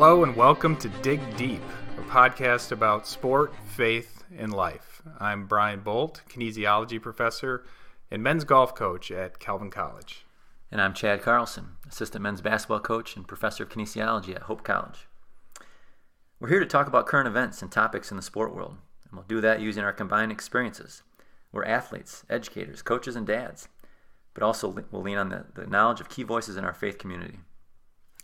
Hello and welcome to Dig Deep, a podcast about sport, faith, and life. I'm Brian Bolt, kinesiology professor and men's golf coach at Calvin College. And I'm Chad Carlson, assistant men's basketball coach and professor of kinesiology at Hope College. We're here to talk about current events and topics in the sport world, and we'll do that using our combined experiences. We're athletes, educators, coaches, and dads, but also we'll lean on the, the knowledge of key voices in our faith community.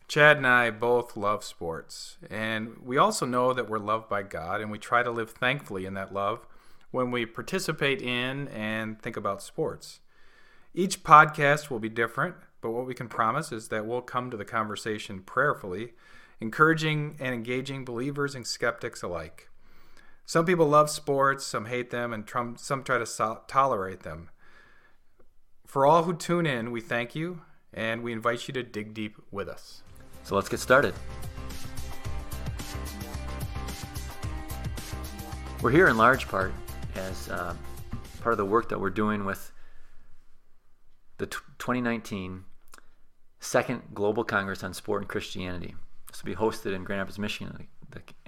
Chad and I both love sports, and we also know that we're loved by God, and we try to live thankfully in that love when we participate in and think about sports. Each podcast will be different, but what we can promise is that we'll come to the conversation prayerfully, encouraging and engaging believers and skeptics alike. Some people love sports, some hate them, and some try to tolerate them. For all who tune in, we thank you, and we invite you to dig deep with us. So let's get started. We're here in large part as uh, part of the work that we're doing with the t- 2019 Second Global Congress on Sport and Christianity. This will be hosted in Grand Rapids, Michigan,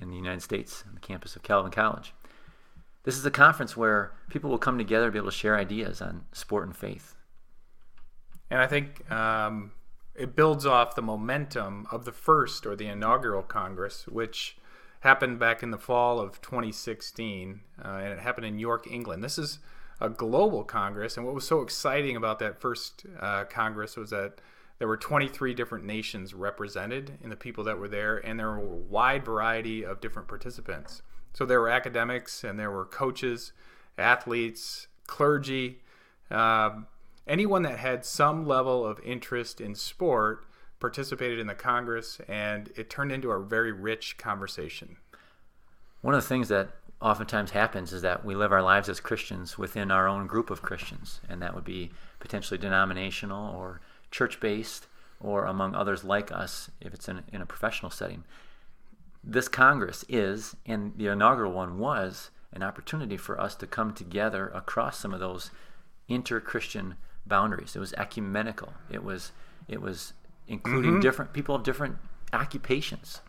in the United States, on the campus of Calvin College. This is a conference where people will come together to be able to share ideas on sport and faith. And I think um, it builds off the momentum of the first or the inaugural Congress, which happened back in the fall of 2016, uh, and it happened in York, England. This is a global Congress, and what was so exciting about that first uh, Congress was that there were 23 different nations represented in the people that were there, and there were a wide variety of different participants. So there were academics, and there were coaches, athletes, clergy. Uh, anyone that had some level of interest in sport participated in the Congress, and it turned into a very rich conversation. One of the things that oftentimes happens is that we live our lives as Christians within our own group of Christians, and that would be potentially denominational or church based or among others like us if it's in, in a professional setting. This Congress is, and the inaugural one was, an opportunity for us to come together across some of those inter Christian boundaries. It was ecumenical. It was it was including mm-hmm. different people of different occupations.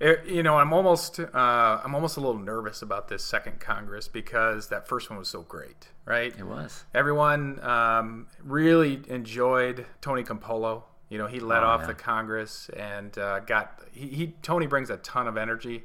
It, you know, I'm almost uh, I'm almost a little nervous about this second Congress because that first one was so great, right? It was. Everyone um, really enjoyed Tony Campolo. You know, he led oh, off yeah. the Congress and uh, got he, he Tony brings a ton of energy,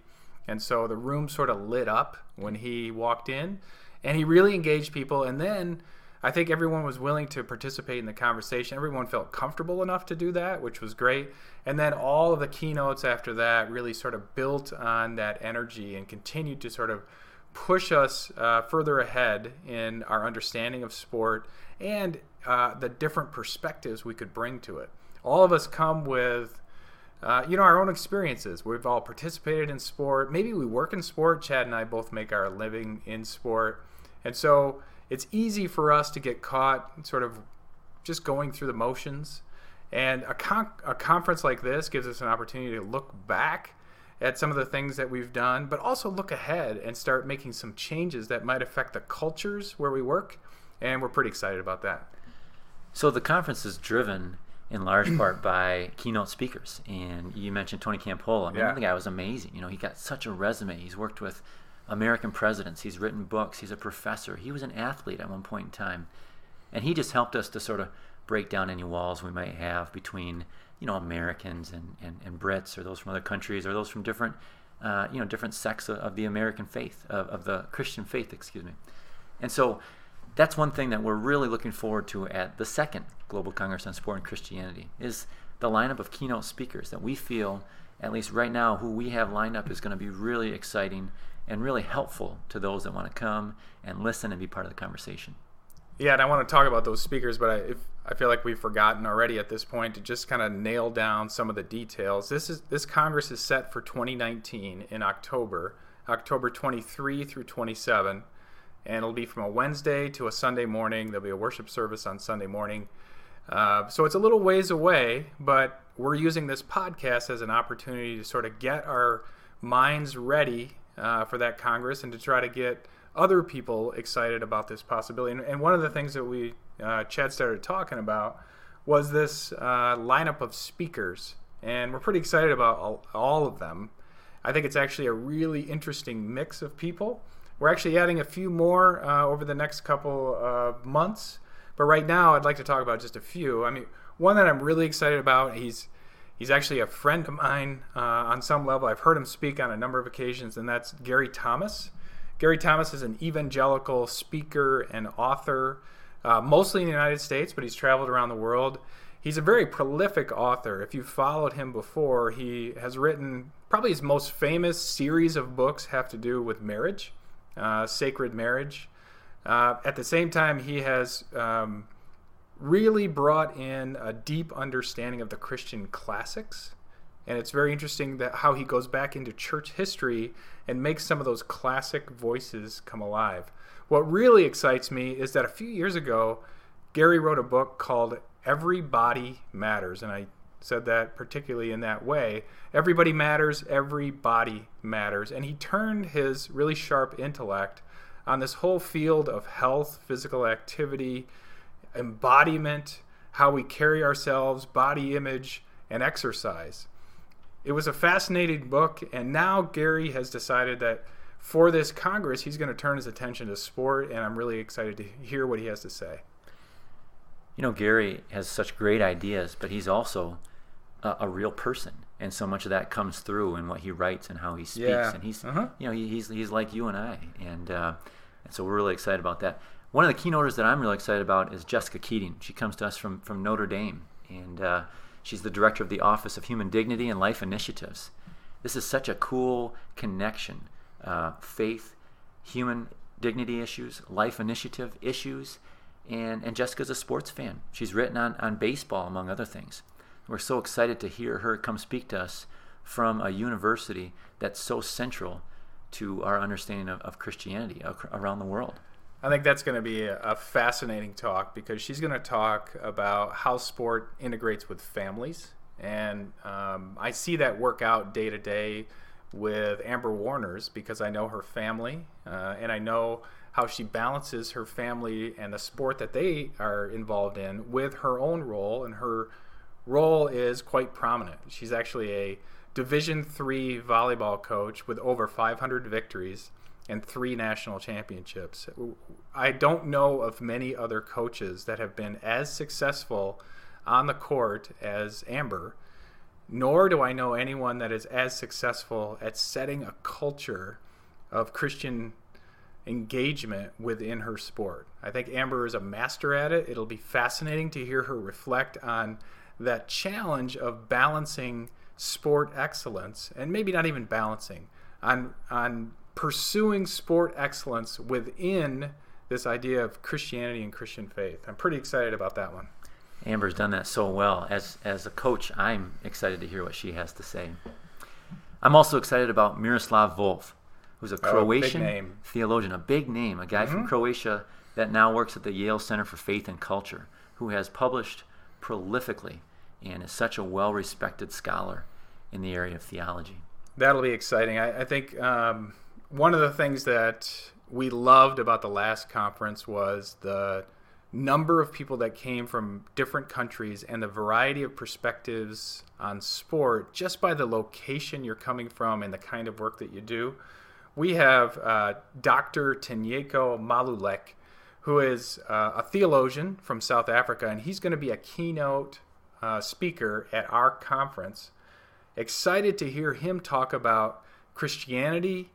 and so the room sort of lit up when he walked in, and he really engaged people. And then I think everyone was willing to participate in the conversation. Everyone felt comfortable enough to do that, which was great. And then all of the keynotes after that really sort of built on that energy and continued to sort of push us uh, further ahead in our understanding of sport and uh, the different perspectives we could bring to it. All of us come with uh, you know, our own experiences. We've all participated in sport. Maybe we work in sport. Chad and I both make our living in sport. And so it's easy for us to get caught sort of just going through the motions. And a, con- a conference like this gives us an opportunity to look back at some of the things that we've done, but also look ahead and start making some changes that might affect the cultures where we work. And we're pretty excited about that. So the conference is driven in large part by keynote speakers. And you mentioned Tony Campolo. I mean, yeah. the guy was amazing. You know, he got such a resume. He's worked with American presidents. He's written books. He's a professor. He was an athlete at one point in time. And he just helped us to sort of break down any walls we might have between, you know, Americans and, and, and Brits or those from other countries or those from different, uh, you know, different sects of, of the American faith, of, of the Christian faith, excuse me. And so that's one thing that we're really looking forward to at the second Global Congress on Sport and Christianity is the lineup of keynote speakers that we feel, at least right now, who we have lined up is going to be really exciting and really helpful to those that want to come and listen and be part of the conversation. Yeah, and I want to talk about those speakers, but I, if, I feel like we've forgotten already at this point to just kind of nail down some of the details. This is this Congress is set for 2019 in October, October 23 through 27, and it'll be from a Wednesday to a Sunday morning. There'll be a worship service on Sunday morning. Uh, so it's a little ways away, but we're using this podcast as an opportunity to sort of get our minds ready uh, for that Congress and to try to get other people excited about this possibility. And, and one of the things that we, uh, Chad started talking about was this uh, lineup of speakers. and we're pretty excited about all, all of them. I think it's actually a really interesting mix of people. We're actually adding a few more uh, over the next couple of months, but right now I'd like to talk about just a few. I mean, one that I'm really excited about. He's he's actually a friend of mine uh, on some level. I've heard him speak on a number of occasions, and that's Gary Thomas. Gary Thomas is an evangelical speaker and author, uh, mostly in the United States, but he's traveled around the world. He's a very prolific author. If you've followed him before, he has written probably his most famous series of books have to do with marriage, uh, sacred marriage. Uh, at the same time, he has um, really brought in a deep understanding of the Christian classics. And it's very interesting that how he goes back into church history and makes some of those classic voices come alive. What really excites me is that a few years ago, Gary wrote a book called everybody matters. And I said that particularly in that way. Everybody matters, everybody matters. And he turned his really sharp intellect on this whole field of health, physical activity, embodiment, how we carry ourselves, body image, and exercise. It was a fascinating book, and now Gary has decided that for this Congress, he's going to turn his attention to sport, and I'm really excited to hear what he has to say you know, Gary has such great ideas, but he's also a, a, real person, and so much of that comes through in what he writes and how he speaks. Yeah. And he's, uh-huh. you know, he, he's he's like you and I, and uh, and so we're really excited about that. One of the keynoters that I'm really excited about is Jessica Keating. She comes to us from from Notre Dame, and uh, she's the director of the Office of Human Dignity and Life Initiatives. This is such a cool connection: uh, faith, human dignity issues, life initiative issues and, and Jessica's a sports fan. She's written on, on baseball, among other things. We're so excited to hear her come speak to us from a university that's so central to our understanding of, of Christianity around the world. I think that's going to be a, fascinating talk because she's going to talk about how sport integrates with families. And um, I see that work out day to day with Amber Warners because I know her family uh, and I know how she balances her family and the sport that they are involved in with her own role. And her role is quite prominent. She's actually a division three volleyball coach with over 500 victories and three national championships i don't know of many other coaches that have been as successful on the court as amber nor do i know anyone that is as successful at setting a culture of christian engagement within her sport. I think Amber is a master at it. It'll be fascinating to hear her reflect on that challenge of balancing sport excellence and maybe not even balancing on on pursuing sport excellence within this idea of Christianity and Christian faith. I'm pretty excited about that one. Amber's done that so well. As as a coach, I'm excited to hear what she has to say. I'm also excited about Miroslav Volf who's a Croatian oh, theologian, a big name, a guy mm-hmm. from Croatia that now works at the Yale Center for Faith and Culture, who has published prolifically and is such a well respected scholar in the area of theology. That'll be exciting. I, I think um, one of the things that we loved about the last conference was the number of people that came from different countries and the variety of perspectives on sport just by the location you're coming from and the kind of work that you do we have uh, Dr. Tinyiko Maluleke, who is uh, a theologian from South Africa, and he's going to be a keynote uh, speaker at our conference. Excited to hear him talk about Christianity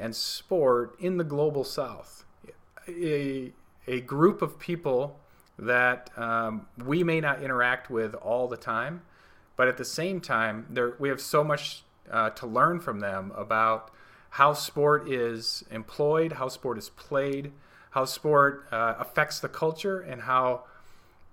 and sport in the global South. A, a group of people that um, we may not interact with all the time, but at the same time, there, we have so much uh, to learn from them about how sport is employed, how sport is played, how sport uh, affects the culture, and how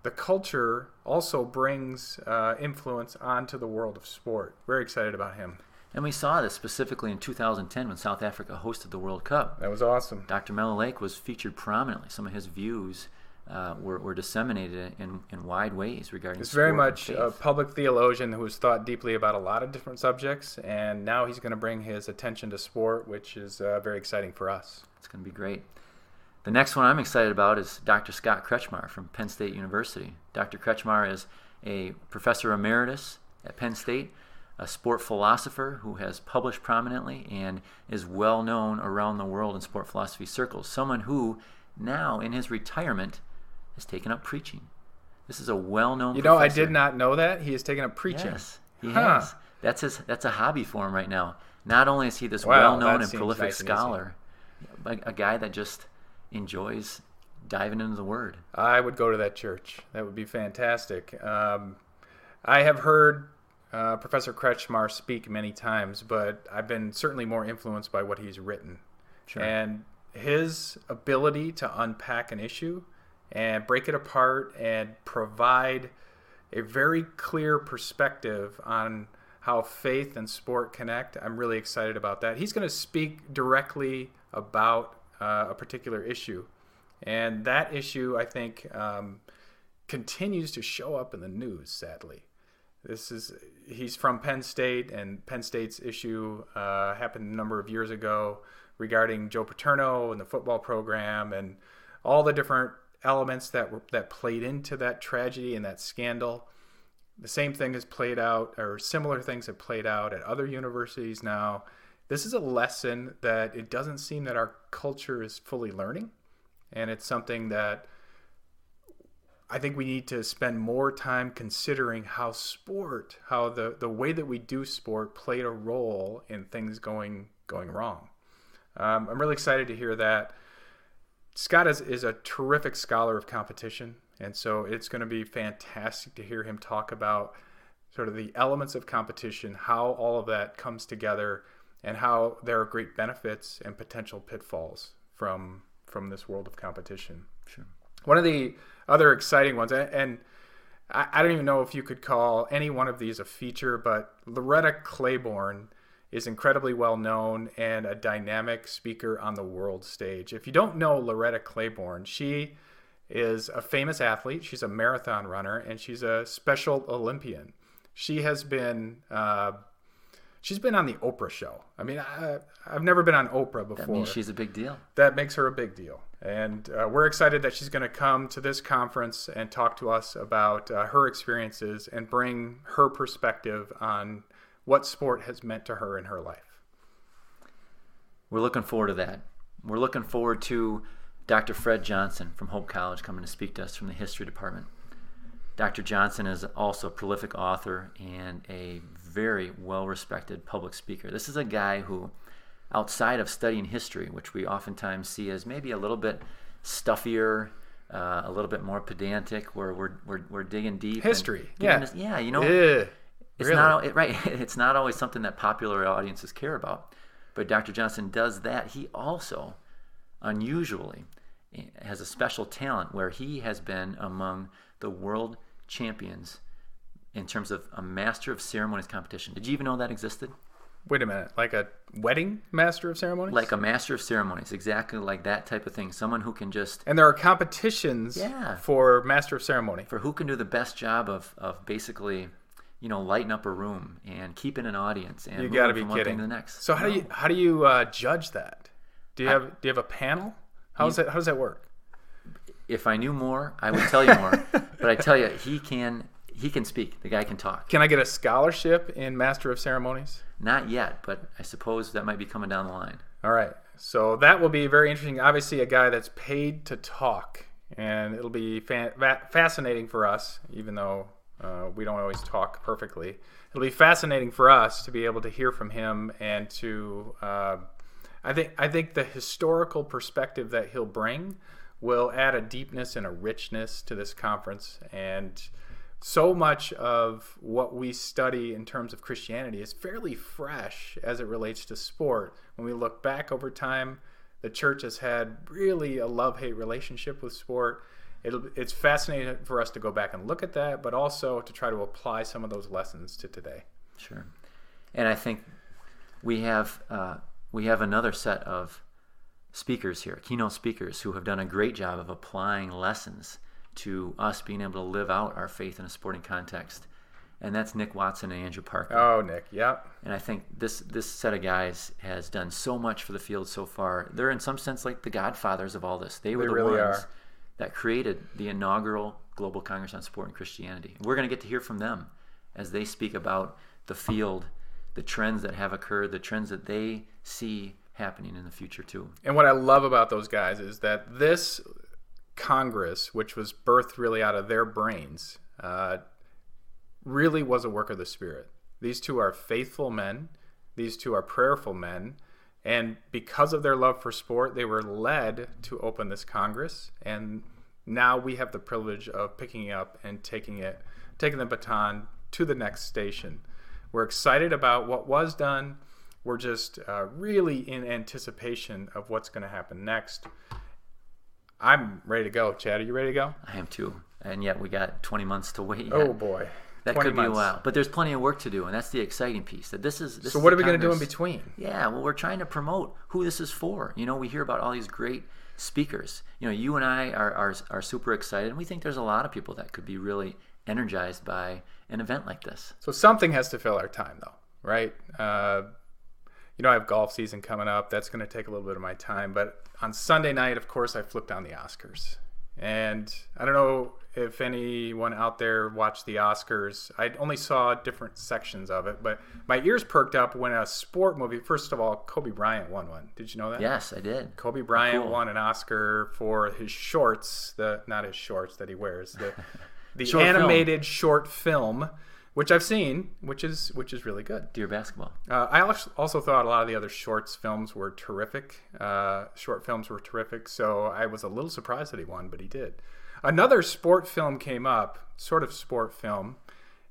the culture also brings uh, influence onto the world of sport. Very excited about him. And we saw this specifically in 2010 when South Africa hosted the World Cup. That was awesome. Dr. Maluleke was featured prominently. Some of his views uh, were, were disseminated in, in wide ways regarding. He's very much a public theologian who has thought deeply about a lot of different subjects, and now he's going to bring his attention to sport, which is uh, very exciting for us. It's going to be great. The next one I'm excited about is Dr. Scott Kretchmar from Penn State University. Dr. Kretchmar is a professor emeritus at Penn State, a sport philosopher who has published prominently and is well known around the world in sport philosophy circles. Someone who now, in his retirement, has taken up preaching. This is a well-known. You know, professor. I did not know that he has taken up preaching. Yes, he huh. has. That's his. That's a hobby for him right now. Not only is he this well-known and prolific nice scholar, a, a guy that just enjoys diving into the Word. I would go to that church. That would be fantastic. Um, I have heard uh, Professor Kretchmar speak many times, but I've been certainly more influenced by what he's written. Sure. And his ability to unpack an issue and break it apart and provide a very clear perspective on how faith and sport connect. I'm really excited about that. He's going to speak directly about uh, a particular issue. And that issue, I think, um, continues to show up in the news, sadly. This is he's from Penn State, and Penn State's issue uh, happened a number of years ago regarding Joe Paterno and the football program and all the different elements that were, that played into that tragedy and that scandal. The same thing has played out, or similar things have played out at other universities now. This is a lesson that it doesn't seem that our culture is fully learning, and it's something that I think we need to spend more time considering how sport, how the, the way that we do sport played a role in things going going wrong. Um, I'm really excited to hear that. Scott is, is a terrific scholar of competition, and so it's going to be fantastic to hear him talk about sort of the elements of competition, how all of that comes together, and how there are great benefits and potential pitfalls from from this world of competition. Sure. One of the other exciting ones, and I don't even know if you could call any one of these a feature, but Loretta Claiborne is incredibly well known and a dynamic speaker on the world stage. If you don't know Loretta Claiborne, she is a famous athlete. She's a marathon runner and she's a Special Olympian. She has been uh, she's been on the Oprah show. I mean, I, have never been on Oprah before. That means she's a big deal. That makes her a big deal. And uh, we're excited that she's going to come to this conference and talk to us about uh, her experiences and bring her perspective on what sport has meant to her in her life. We're looking forward to that. We're looking forward to Dr. Fred Johnson from Hope College coming to speak to us from the history department. Dr. Johnson is also a prolific author and a very well respected public speaker. This is a guy who outside of studying history, which we oftentimes see as maybe a little bit stuffier, uh, a little bit more pedantic, where we're we're, we're digging deep. History, yeah, this, yeah, you know, it's really? not it, right. It's not always something that popular audiences care about, but Dr. Johnson does that. He also, unusually, eh, has a special talent where he has been among the world champions in terms of a master of ceremonies competition. Did you even know that existed? Wait a minute, like a wedding master of ceremonies? Like a master of ceremonies, exactly like that type of thing. Someone who can just And there are competitions yeah. for master of ceremony. For who can do the best job of, of basically, you know, lighting up a room and keeping an audience and you got to be from kidding. One thing to the next. So how no. do you how do you uh, judge that? Do you I, have do you have a panel? How does that how does that work? If I knew more, I would tell you more. but I tell you, he can he can speak. The guy can talk. Can I get a scholarship in Master of Ceremonies? Not yet, but I suppose that might be coming down the line. All right. So that will be very interesting. Obviously, a guy that's paid to talk, and it'll be fa- fascinating for us, even though uh, we don't always talk perfectly. It'll be fascinating for us to be able to hear from him and to. Uh, I think I think the historical perspective that he'll bring will add a deepness and a richness to this conference and so much of what we study in terms of Christianity is fairly fresh as it relates to sport. When we look back over time, the church has had really a love hate relationship with sport. It'll, it's fascinating for us to go back and look at that, but also to try to apply some of those lessons to today. Sure, and I think we have uh, we have another set of speakers here, keynote speakers, who have done a great job of applying lessons to us being able to live out our faith in a sporting context. And that's Nick Watson and Andrew Parker. Oh, Nick, yep. And I think this this set of guys has done so much for the field so far. They're in some sense like the godfathers of all this. They were they the really ones are. that created the inaugural Global Congress on Sport and Christianity. We're going to get to hear from them as they speak about the field, the trends that have occurred, the trends that they see happening in the future too. And what I love about those guys is that this Congress, which was birthed really out of their brains, uh, really was a work of the Spirit. These two are faithful men. These two are prayerful men. And because of their love for sport, they were led to open this Congress. And now we have the privilege of picking up and taking it, taking the baton to the next station. We're excited about what was done. We're just uh, really in anticipation of what's going to happen next. I'm ready to go. Chad, are you ready to go? I am too. And yet we got 20 months to wait. Oh boy. That could months. be a while, but there's plenty of work to do, and that's the exciting piece. That this is. This so, is what are we going to do in between? Yeah, well, we're trying to promote who this is for. You know, we hear about all these great speakers. You know, you and I are, are, are super excited, and we think there's a lot of people that could be really energized by an event like this. So something has to fill our time, though, right? Uh, you know, I have golf season coming up. That's going to take a little bit of my time. But on Sunday night, of course, I flipped on the Oscars. And I don't know if anyone out there watched the Oscars. I only saw different sections of it, but my ears perked up when a sport movie. First of all, Kobe Bryant won one. Did you know that? Yes, I did. Kobe Bryant cool. won an Oscar for his shorts, the not his shorts that he wears, the the short animated film. short film which I've seen, which is which is really good. Dear basketball. Uh, I also thought a lot of the other shorts films were terrific. Uh, short films were terrific, so I was a little surprised that he won, but he did. Another sport film came up, sort of sport film,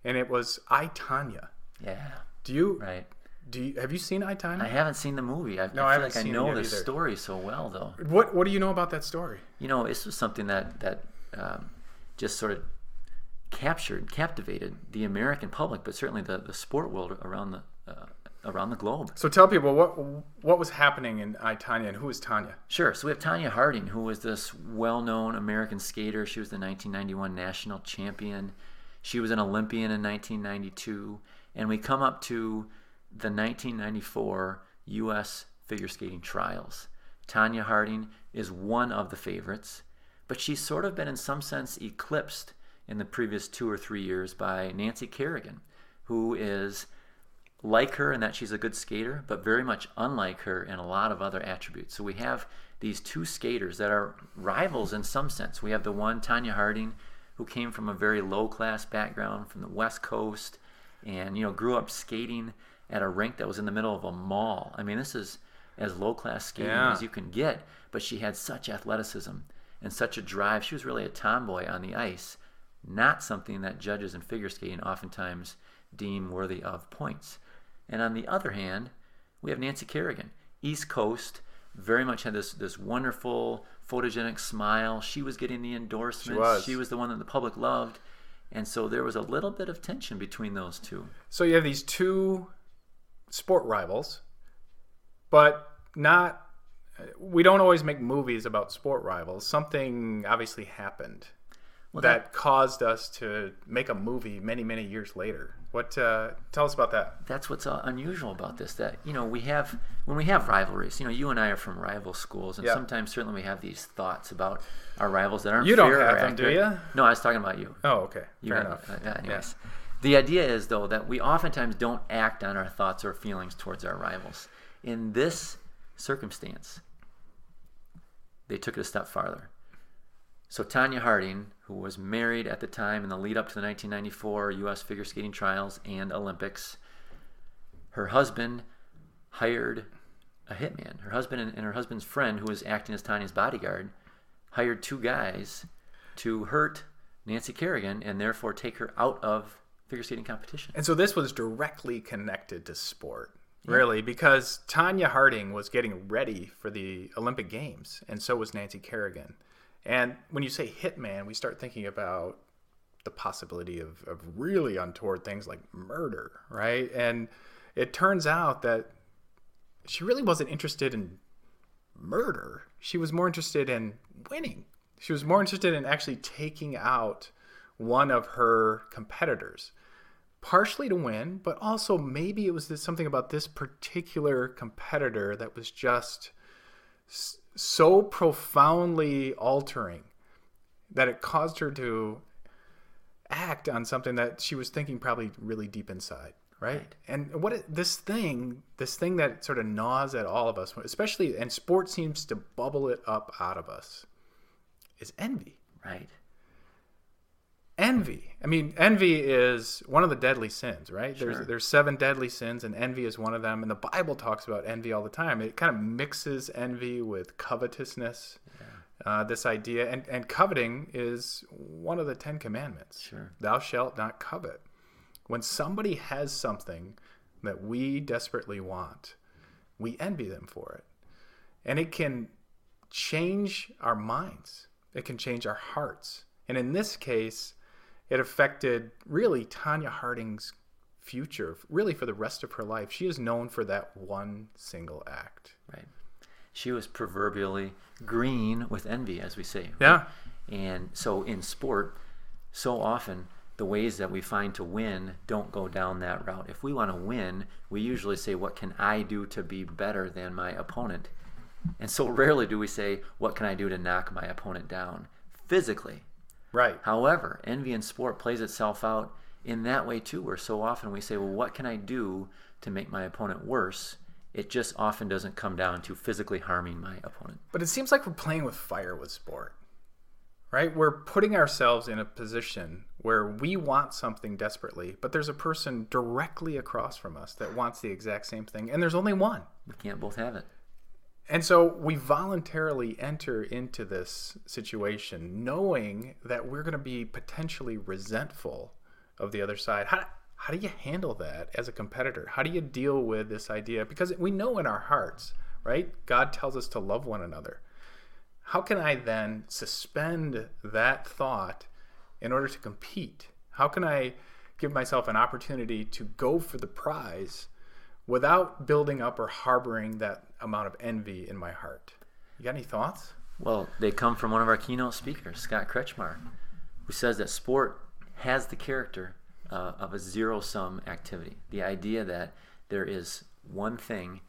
and it was I Tonya. Yeah. Do you right? Do you have you seen I Tonya? I haven't seen the movie. I, no, I, I haven't like seen I know the story so well, though. What What do you know about that story? You know, this was something that that um, just sort of captured, captivated the American public, but certainly the, the sport world around the uh, around the globe. So tell people what what was happening in I Tonya and who is Tonya? Sure. So we have Tonya Harding, who was this well-known American skater. She was the 1991 national champion. She was an Olympian in 1992, and we come up to the 1994 U.S. figure skating trials. Tonya Harding is one of the favorites, but she's sort of been in some sense eclipsed in the previous two or three years by Nancy Kerrigan, who is like her in that she's a good skater, but very much unlike her in a lot of other attributes. So we have these two skaters that are rivals in some sense. We have the one, Tonya Harding, who came from a very low class background from the West Coast and you know grew up skating at a rink that was in the middle of a mall. I mean, this is as low class skating yeah. as you can get, but she had such athleticism and such a drive. She was really a tomboy on the ice not something that judges in figure skating oftentimes deem worthy of points. And on the other hand, we have Nancy Kerrigan, East Coast, very much had this this wonderful photogenic smile. She was getting the endorsements. She was. she was the one that the public loved. And so there was a little bit of tension between those two. So you have these two sport rivals, but not we don't always make movies about sport rivals. Something obviously happened well, that, that, caused us to make a movie many many years later. What uh, tell us about that? That's what's uh, unusual about this. That you know we have when we have rivalries. You know, you and I are from rival schools, and yep. sometimes certainly we have these thoughts about our rivals that aren't. You don't have them, do you? No, I was talking about you. Oh, okay. You Fair enough. Uh, anyways, yeah. the idea is though that we oftentimes don't act on our thoughts or feelings towards our rivals. In this circumstance, they took it a step farther so Tonya Harding, who was married at the time in the lead up to the 1994 U.S. figure skating trials and Olympics, her husband hired a hitman. Her husband and, her husband's friend, who was acting as Tonya's bodyguard, hired two guys to hurt Nancy Kerrigan and therefore take her out of figure skating competition. And so this was directly connected to sport. Yeah. Really, because Tonya Harding was getting ready for the Olympic Games, and so was Nancy Kerrigan. And when you say hitman, we start thinking about the possibility of, of really untoward things like murder, right? And it turns out that she really wasn't interested in murder. She was more interested in winning. She was more interested in actually taking out one of her competitors, partially to win, but also maybe it was something about this particular competitor that was just so profoundly altering that it caused her to act on something that she was thinking probably really deep inside. right? right. And what it, this thing, this thing that sort of gnaws at all of us, especially and sport seems to bubble it up out of us, is envy. Right. Envy. I mean, envy is one of the deadly sins, right? Sure. There's there's seven deadly sins, and envy is one of them. And the Bible talks about envy all the time. It kind of mixes envy with covetousness. Yeah. Uh, this idea and, and coveting is one of the Ten Commandments. Sure. Thou shalt not covet. When somebody has something that we desperately want, we envy them for it. And it can change our minds, it can change our hearts. And in this case, it affected really Tonya Harding's future, really for the rest of her life. She is known for that one single act. Right. She was proverbially green with envy, as we say. Yeah. And so in sport, so often the ways that we find to win don't go down that route. If we want to win, we usually say, What can I do to be better than my opponent? And so rarely do we say, What can I do to knock my opponent down physically? Right. However, envy in sport plays itself out in that way too, where so often we say, Well, what can I do to make my opponent worse? It just often doesn't come down to physically harming my opponent. But it seems like we're playing with fire with sport right? We're putting ourselves in a position where we want something desperately, but there's a person directly across from us that wants the exact same thing, and there's only one. We can't both have it. And so we voluntarily enter into this situation knowing that we're going to be potentially resentful of the other side. How, how do you handle that as a competitor? How do you deal with this idea? Because we know in our hearts, right? God tells us to love one another how can I then suspend that thought in order to compete? How can I give myself an opportunity to go for the prize without building up or harboring that amount of envy in my heart? You got any thoughts? Well, they come from one of our keynote speakers, Scott Kretchmar, who says that sport has the character uh, of a zero sum activity. The idea that there is one thing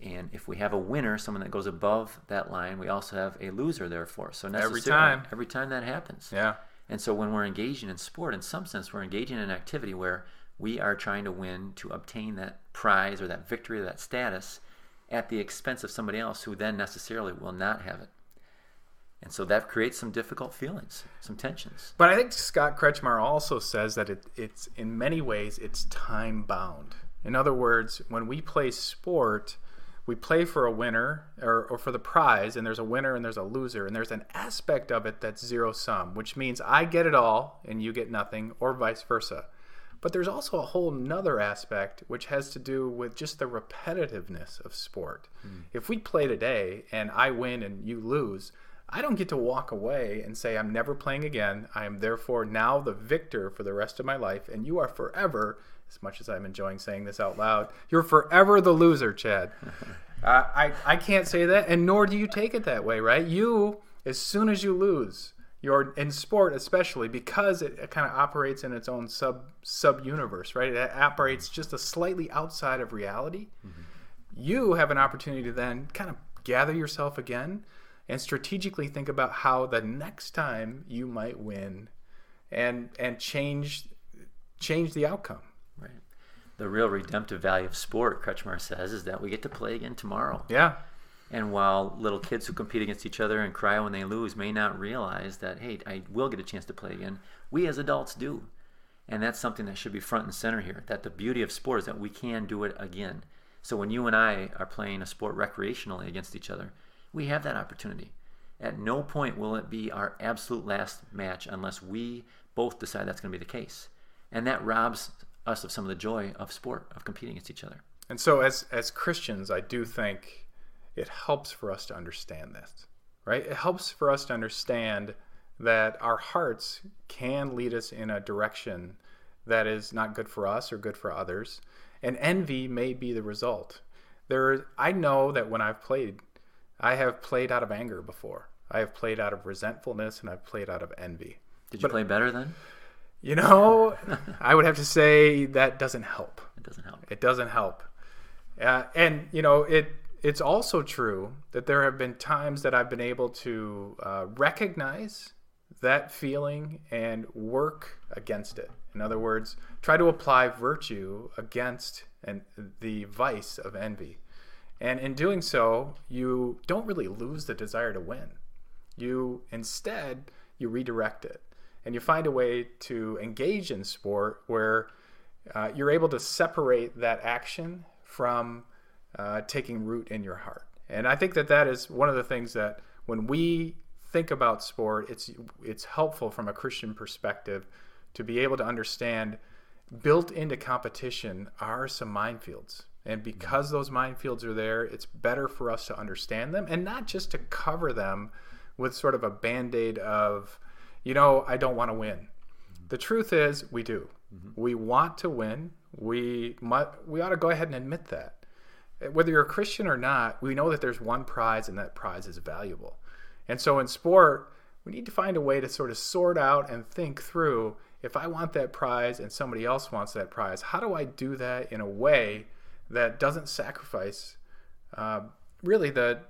and if we have a winner, someone that goes above that line, we also have a loser, therefore. So every time, every time that happens. Yeah. And so when we're engaging in sport, in some sense, we're engaging in an activity where we are trying to win to obtain that prize or that victory or that status at the expense of somebody else who then necessarily will not have it. And so that creates some difficult feelings, some tensions. But I think Scott Kretchmar also says that it, it's in many ways it's time bound. In other words, when we play sport, we play for a winner or, or for the prize, and there's a winner and there's a loser, and there's an aspect of it that's zero sum, which means I get it all and you get nothing, or vice versa. But there's also a whole nother aspect which has to do with just the repetitiveness of sport. Mm. If we play today and I win and you lose, I don't get to walk away and say, I'm never playing again. I am therefore now the victor for the rest of my life, and you are forever as much as I'm enjoying saying this out loud, you're forever the loser, Chad. uh, I, I can't say that, and nor do you take it that way, right? You, as soon as you lose, you're in sport especially because it, it kind of operates in its own sub sub universe, right? It operates just a slightly outside of reality. Mm-hmm. You have an opportunity to then kind of gather yourself again and strategically think about how the next time you might win and and change change the outcome Right. the real redemptive value of sport, Kretchmar says, is that we get to play again tomorrow. Yeah. And while little kids who compete against each other and cry when they lose may not realize that, hey, I will get a chance to play again, we as adults do. And that's something that should be front and center here. That the beauty of sport is that we can do it again. So when you and I are playing a sport recreationally against each other, we have that opportunity. At no point will it be our absolute last match unless we both decide that's going to be the case. And that robs us of some of the joy of sport, of competing against each other. And so, as as Christians, I do think it helps for us to understand this, right? It helps for us to understand that our hearts can lead us in a direction that is not good for us or good for others, and envy may be the result. There, I know that when I've played, I have played out of anger before. I have played out of resentfulness, and I've played out of envy. Did you but, play better then? You know, I would have to say that doesn't help. It doesn't help. It doesn't help. Uh, and you know, it it's also true that there have been times that I've been able to uh, recognize that feeling and work against it. In other words, try to apply virtue against and the vice of envy. And in doing so, you don't really lose the desire to win. You instead you redirect it, and you find a way to engage in sport where uh, you're able to separate that action from uh, taking root in your heart. And I think that that is one of the things that when we think about sport, it's it's helpful from a Christian perspective to be able to understand built into competition are some minefields. And because those minefields are there, it's better for us to understand them and not just to cover them with sort of a band aid of, you know, I don't want to win. Mm-hmm. The truth is, we do. Mm-hmm. We want to win. We we ought to go ahead and admit that. Whether you're a Christian or not, we know that there's one prize and that prize is valuable. And so in sport, we need to find a way to sort of sort out and think through if I want that prize and somebody else wants that prize, how do I do that in a way that doesn't sacrifice uh, really the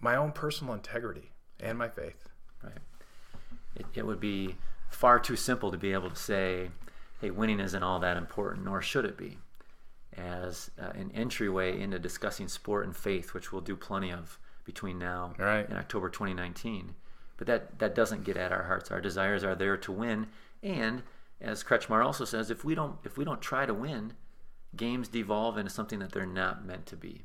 my own personal integrity and my faith? Right. It, it would be far too simple to be able to say, "Hey, winning isn't all that important," nor should it be, as uh, an entryway into discussing sport and faith, which we'll do plenty of between now right. and October 2019. But that, that doesn't get at our hearts. Our desires are there to win. And as Kretchmar also says, if we don't if we don't try to win, games devolve into something that they're not meant to be.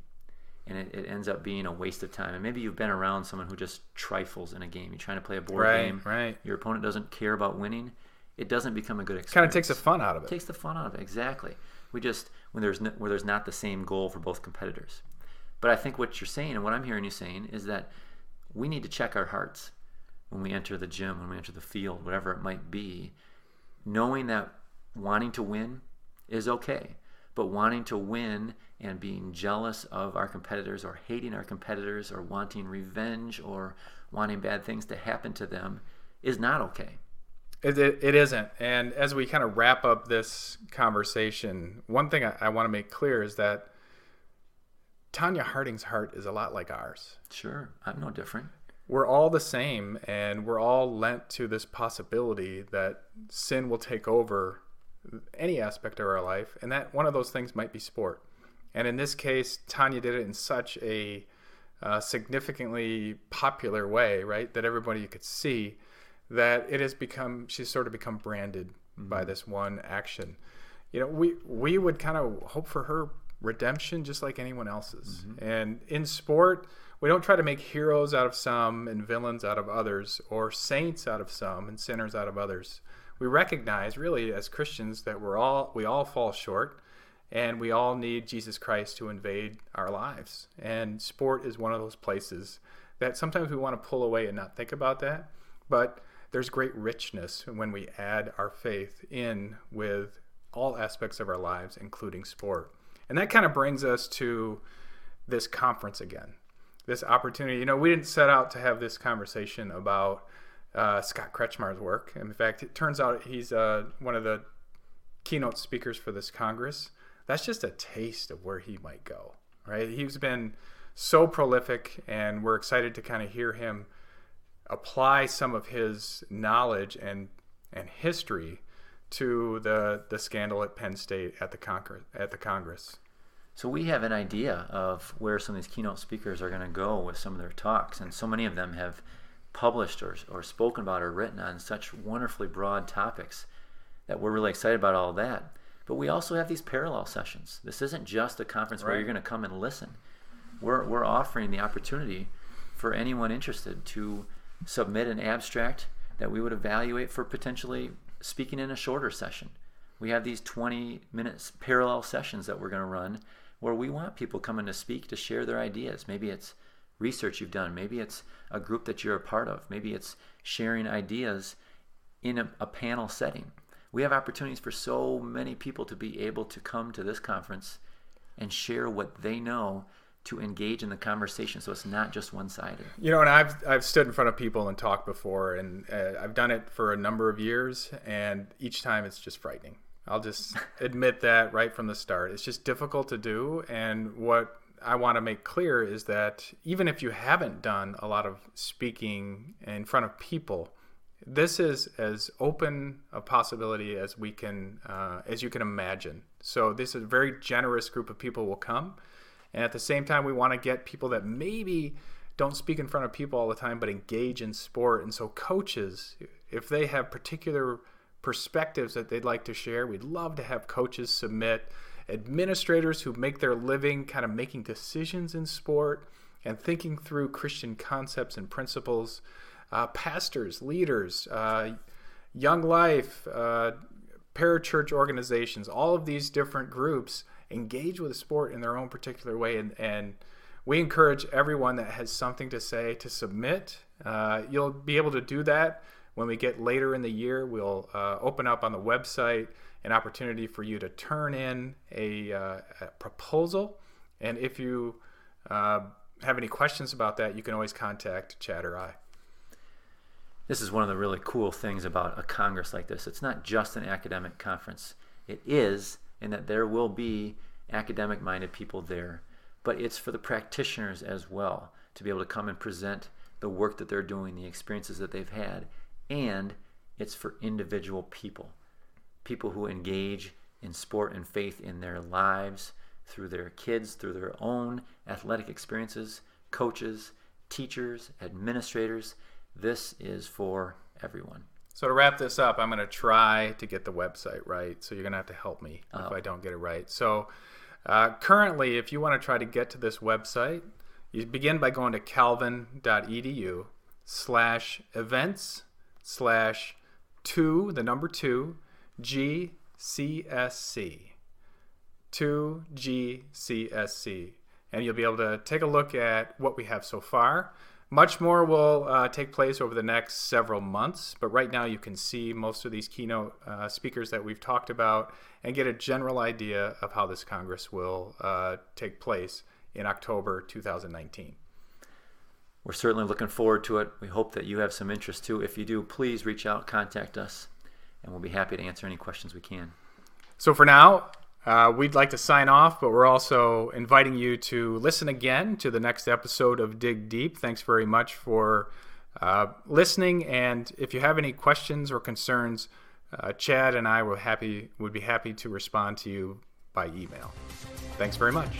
And it, it ends up being a waste of time. And maybe you've been around someone who just trifles in a game. You're trying to play a board right, game. Right. Your opponent doesn't care about winning. It doesn't become a good experience. Kind of takes the fun out of it. it. Takes the fun out of it. Exactly. We just when there's no, where there's not the same goal for both competitors. But I think what you're saying and what I'm hearing you saying is that we need to check our hearts when we enter the gym, when we enter the field, whatever it might be, knowing that wanting to win is okay. But wanting to win and being jealous of our competitors or hating our competitors or wanting revenge or wanting bad things to happen to them is not okay. It, it, it isn't. And as we kind of wrap up this conversation, one thing I, I want to make clear is that Tonya Harding's heart is a lot like ours. Sure. I'm no different we're all the same and we're all lent to this possibility that sin will take over any aspect of our life and that one of those things might be sport and in this case Tonya did it in such a uh, significantly popular way right that everybody could see that it has become she's sort of become branded mm-hmm. by this one action you know we we would kind of hope for her redemption just like anyone else's mm-hmm. and in sport we don't try to make heroes out of some and villains out of others, or saints out of some and sinners out of others. We recognize, really, as Christians, that we're all we all fall short, and we all need Jesus Christ to invade our lives. And sport is one of those places that sometimes we want to pull away and not think about that, but there's great richness when we add our faith in with all aspects of our lives, including sport. And that kind of brings us to this conference again this opportunity. You know, we didn't set out to have this conversation about uh, Scott Kretchmar's work. And In fact, it turns out he's uh, one of the keynote speakers for this Congress. That's just a taste of where he might go, right? He's been so prolific, and we're excited to kind of hear him apply some of his knowledge and and history to the the scandal at Penn State at the Congress at the Congress. So we have an idea of where some of these keynote speakers are going to go with some of their talks, and so many of them have published or, or spoken about or written on such wonderfully broad topics that we're really excited about all that. But we also have these parallel sessions. This isn't just a conference right. where you're going to come and listen. We're, we're offering the opportunity for anyone interested to submit an abstract that we would evaluate for potentially speaking in a shorter session. We have these 20 minutes parallel sessions that we're going to run where we want people coming to speak to share their ideas. Maybe it's research you've done, maybe it's a group that you're a part of, maybe it's sharing ideas in a, a panel setting. We have opportunities for so many people to be able to come to this conference and share what they know to engage in the conversation so it's not just one-sided you know and i've i've stood in front of people and talked before and uh, i've done it for a number of years and each time it's just frightening I'll just admit that right from the start. It's just difficult to do. And what I want to make clear is that even if you haven't done a lot of speaking in front of people, this is as open a possibility as we can, uh, as you can imagine. So this is a very generous group of people will come, and at the same time, we want to get people that maybe don't speak in front of people all the time, but engage in sport. And so coaches, if they have particular perspectives that they'd like to share, we'd love to have coaches submit administrators who make their living kind of making decisions in sport and thinking through Christian concepts and principles, uh, pastors, leaders, uh, Young Life, uh, parachurch organizations, all of these different groups engage with the sport in their own particular way. And, and we encourage everyone that has something to say to submit. Uh, you'll be able to do that when we get later in the year. We'll uh, open up on the website an opportunity for you to turn in a, uh, a proposal. And if you uh, have any questions about that, you can always contact Chad or I. This is one of the really cool things about a Congress like this. It's not just an academic conference, it is in that there will be academic minded people there, but it's for the practitioners as well to be able to come and present the work that they're doing, the experiences that they've had, and it's for individual people people who engage in sport and faith in their lives through their kids, through their own athletic experiences, coaches, teachers, administrators. This is for everyone. So to wrap this up, I'm going to try to get the website right. So you're going to have to help me oh. if I don't get it right. So uh, currently, if you want to try to get to this website, you begin by going to calvin.edu slash events slash two, the number two, GCSC. 2GCSC. And you'll be able to take a look at what we have so far. Much more will uh, take place over the next several months, but right now you can see most of these keynote uh, speakers that we've talked about and get a general idea of how this Congress will uh, take place in October 2019. We're certainly looking forward to it. We hope that you have some interest too. If you do, please reach out, contact us and we'll be happy to answer any questions we can. So for now, uh, we'd like to sign off, but we're also inviting you to listen again to the next episode of Dig Deep. Thanks very much for uh, listening, and if you have any questions or concerns, uh, Chad and I will happy would be happy to respond to you by email. Thanks very much.